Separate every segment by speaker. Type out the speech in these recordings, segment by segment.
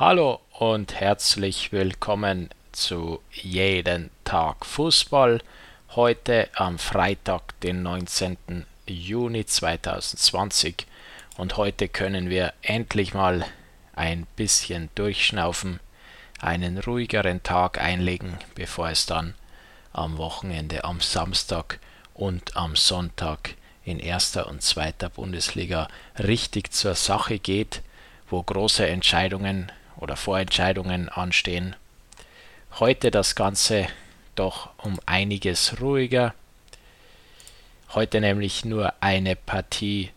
Speaker 1: Hallo und herzlich willkommen zu Jeden Tag Fußball. Heute am Freitag, den 19. Juni 2020. Und heute können wir endlich mal ein bisschen durchschnaufen, einen ruhigeren Tag einlegen, bevor es dann am Wochenende, am Samstag und am Sonntag in erster und zweiter Bundesliga richtig zur Sache geht, wo große Entscheidungen oder Vorentscheidungen anstehen. Heute das Ganze doch um einiges ruhiger. Heute nämlich nur eine Partie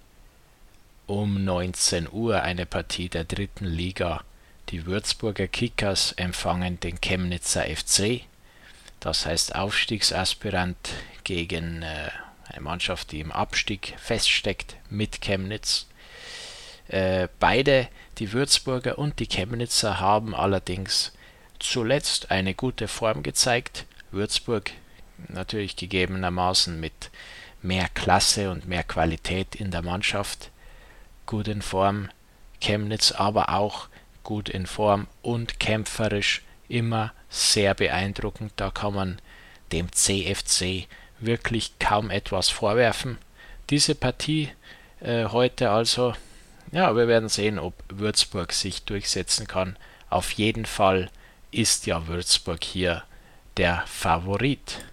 Speaker 1: um 19 Uhr, eine Partie der dritten Liga. Die Würzburger Kickers empfangen den Chemnitzer FC. Das heißt Aufstiegsaspirant gegen äh, eine Mannschaft, die im Abstieg feststeckt mit Chemnitz. Äh, beide, die Würzburger und die Chemnitzer, haben allerdings zuletzt eine gute Form gezeigt. Würzburg natürlich gegebenermaßen mit mehr Klasse und mehr Qualität in der Mannschaft gut in Form. Chemnitz aber auch gut in Form und kämpferisch immer sehr beeindruckend. Da kann man dem CFC wirklich kaum etwas vorwerfen. Diese Partie äh, heute also ja, wir werden sehen, ob Würzburg sich durchsetzen kann. Auf jeden Fall ist ja Würzburg hier der Favorit.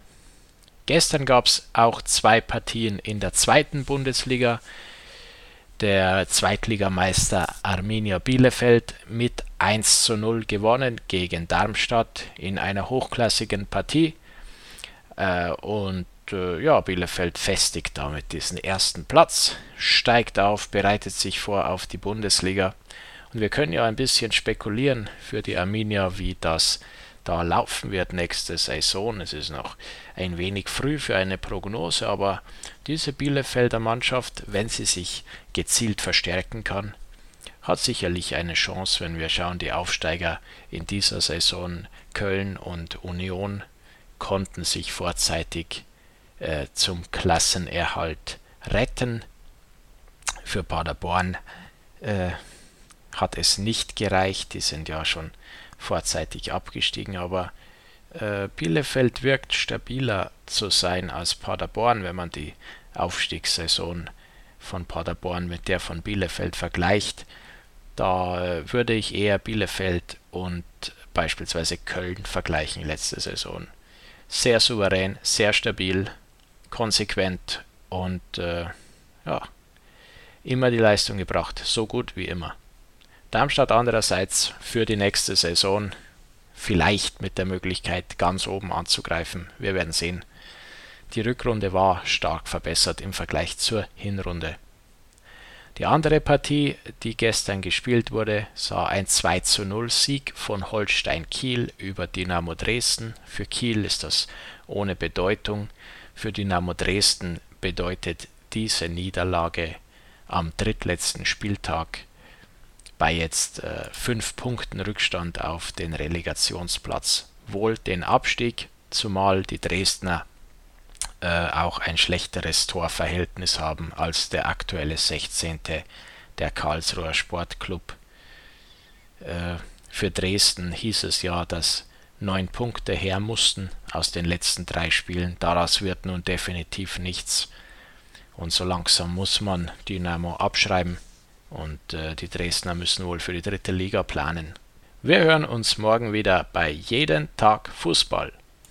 Speaker 1: Gestern gab es auch zwei Partien in der zweiten Bundesliga. Der Zweitligameister Arminia Bielefeld mit 1 zu 0 gewonnen gegen Darmstadt in einer hochklassigen Partie. Äh, und äh, ja, Bielefeld festigt damit diesen ersten Platz, steigt auf, bereitet sich vor auf die Bundesliga. Und wir können ja ein bisschen spekulieren für die Arminia, wie das da laufen wird nächste Saison. Es ist noch ein wenig früh für eine Prognose, aber diese Bielefelder Mannschaft, wenn sie sich gezielt verstärken kann, hat sicherlich eine Chance, wenn wir schauen, die Aufsteiger in dieser Saison Köln und Union konnten sich vorzeitig äh, zum Klassenerhalt retten. Für Paderborn äh, hat es nicht gereicht, die sind ja schon vorzeitig abgestiegen, aber äh, Bielefeld wirkt stabiler zu sein als Paderborn, wenn man die Aufstiegssaison von Paderborn mit der von Bielefeld vergleicht. Da äh, würde ich eher Bielefeld und beispielsweise Köln vergleichen letzte Saison. Sehr souverän, sehr stabil, konsequent und äh, ja, immer die Leistung gebracht, so gut wie immer. Darmstadt andererseits für die nächste Saison vielleicht mit der Möglichkeit ganz oben anzugreifen. Wir werden sehen. Die Rückrunde war stark verbessert im Vergleich zur Hinrunde. Die andere Partie, die gestern gespielt wurde, sah ein 2 zu 0 Sieg von Holstein Kiel über Dynamo Dresden. Für Kiel ist das ohne Bedeutung. Für Dynamo Dresden bedeutet diese Niederlage am drittletzten Spieltag bei jetzt äh, fünf Punkten Rückstand auf den Relegationsplatz wohl den Abstieg, zumal die Dresdner äh, auch ein schlechteres Torverhältnis haben als der aktuelle 16. der Karlsruher Sportclub. Äh, für Dresden hieß es ja, dass neun Punkte her mussten aus den letzten drei Spielen. Daraus wird nun definitiv nichts. Und so langsam muss man Dynamo abschreiben. Und äh, die Dresdner müssen wohl für die dritte Liga planen. Wir hören uns morgen wieder bei Jeden Tag Fußball.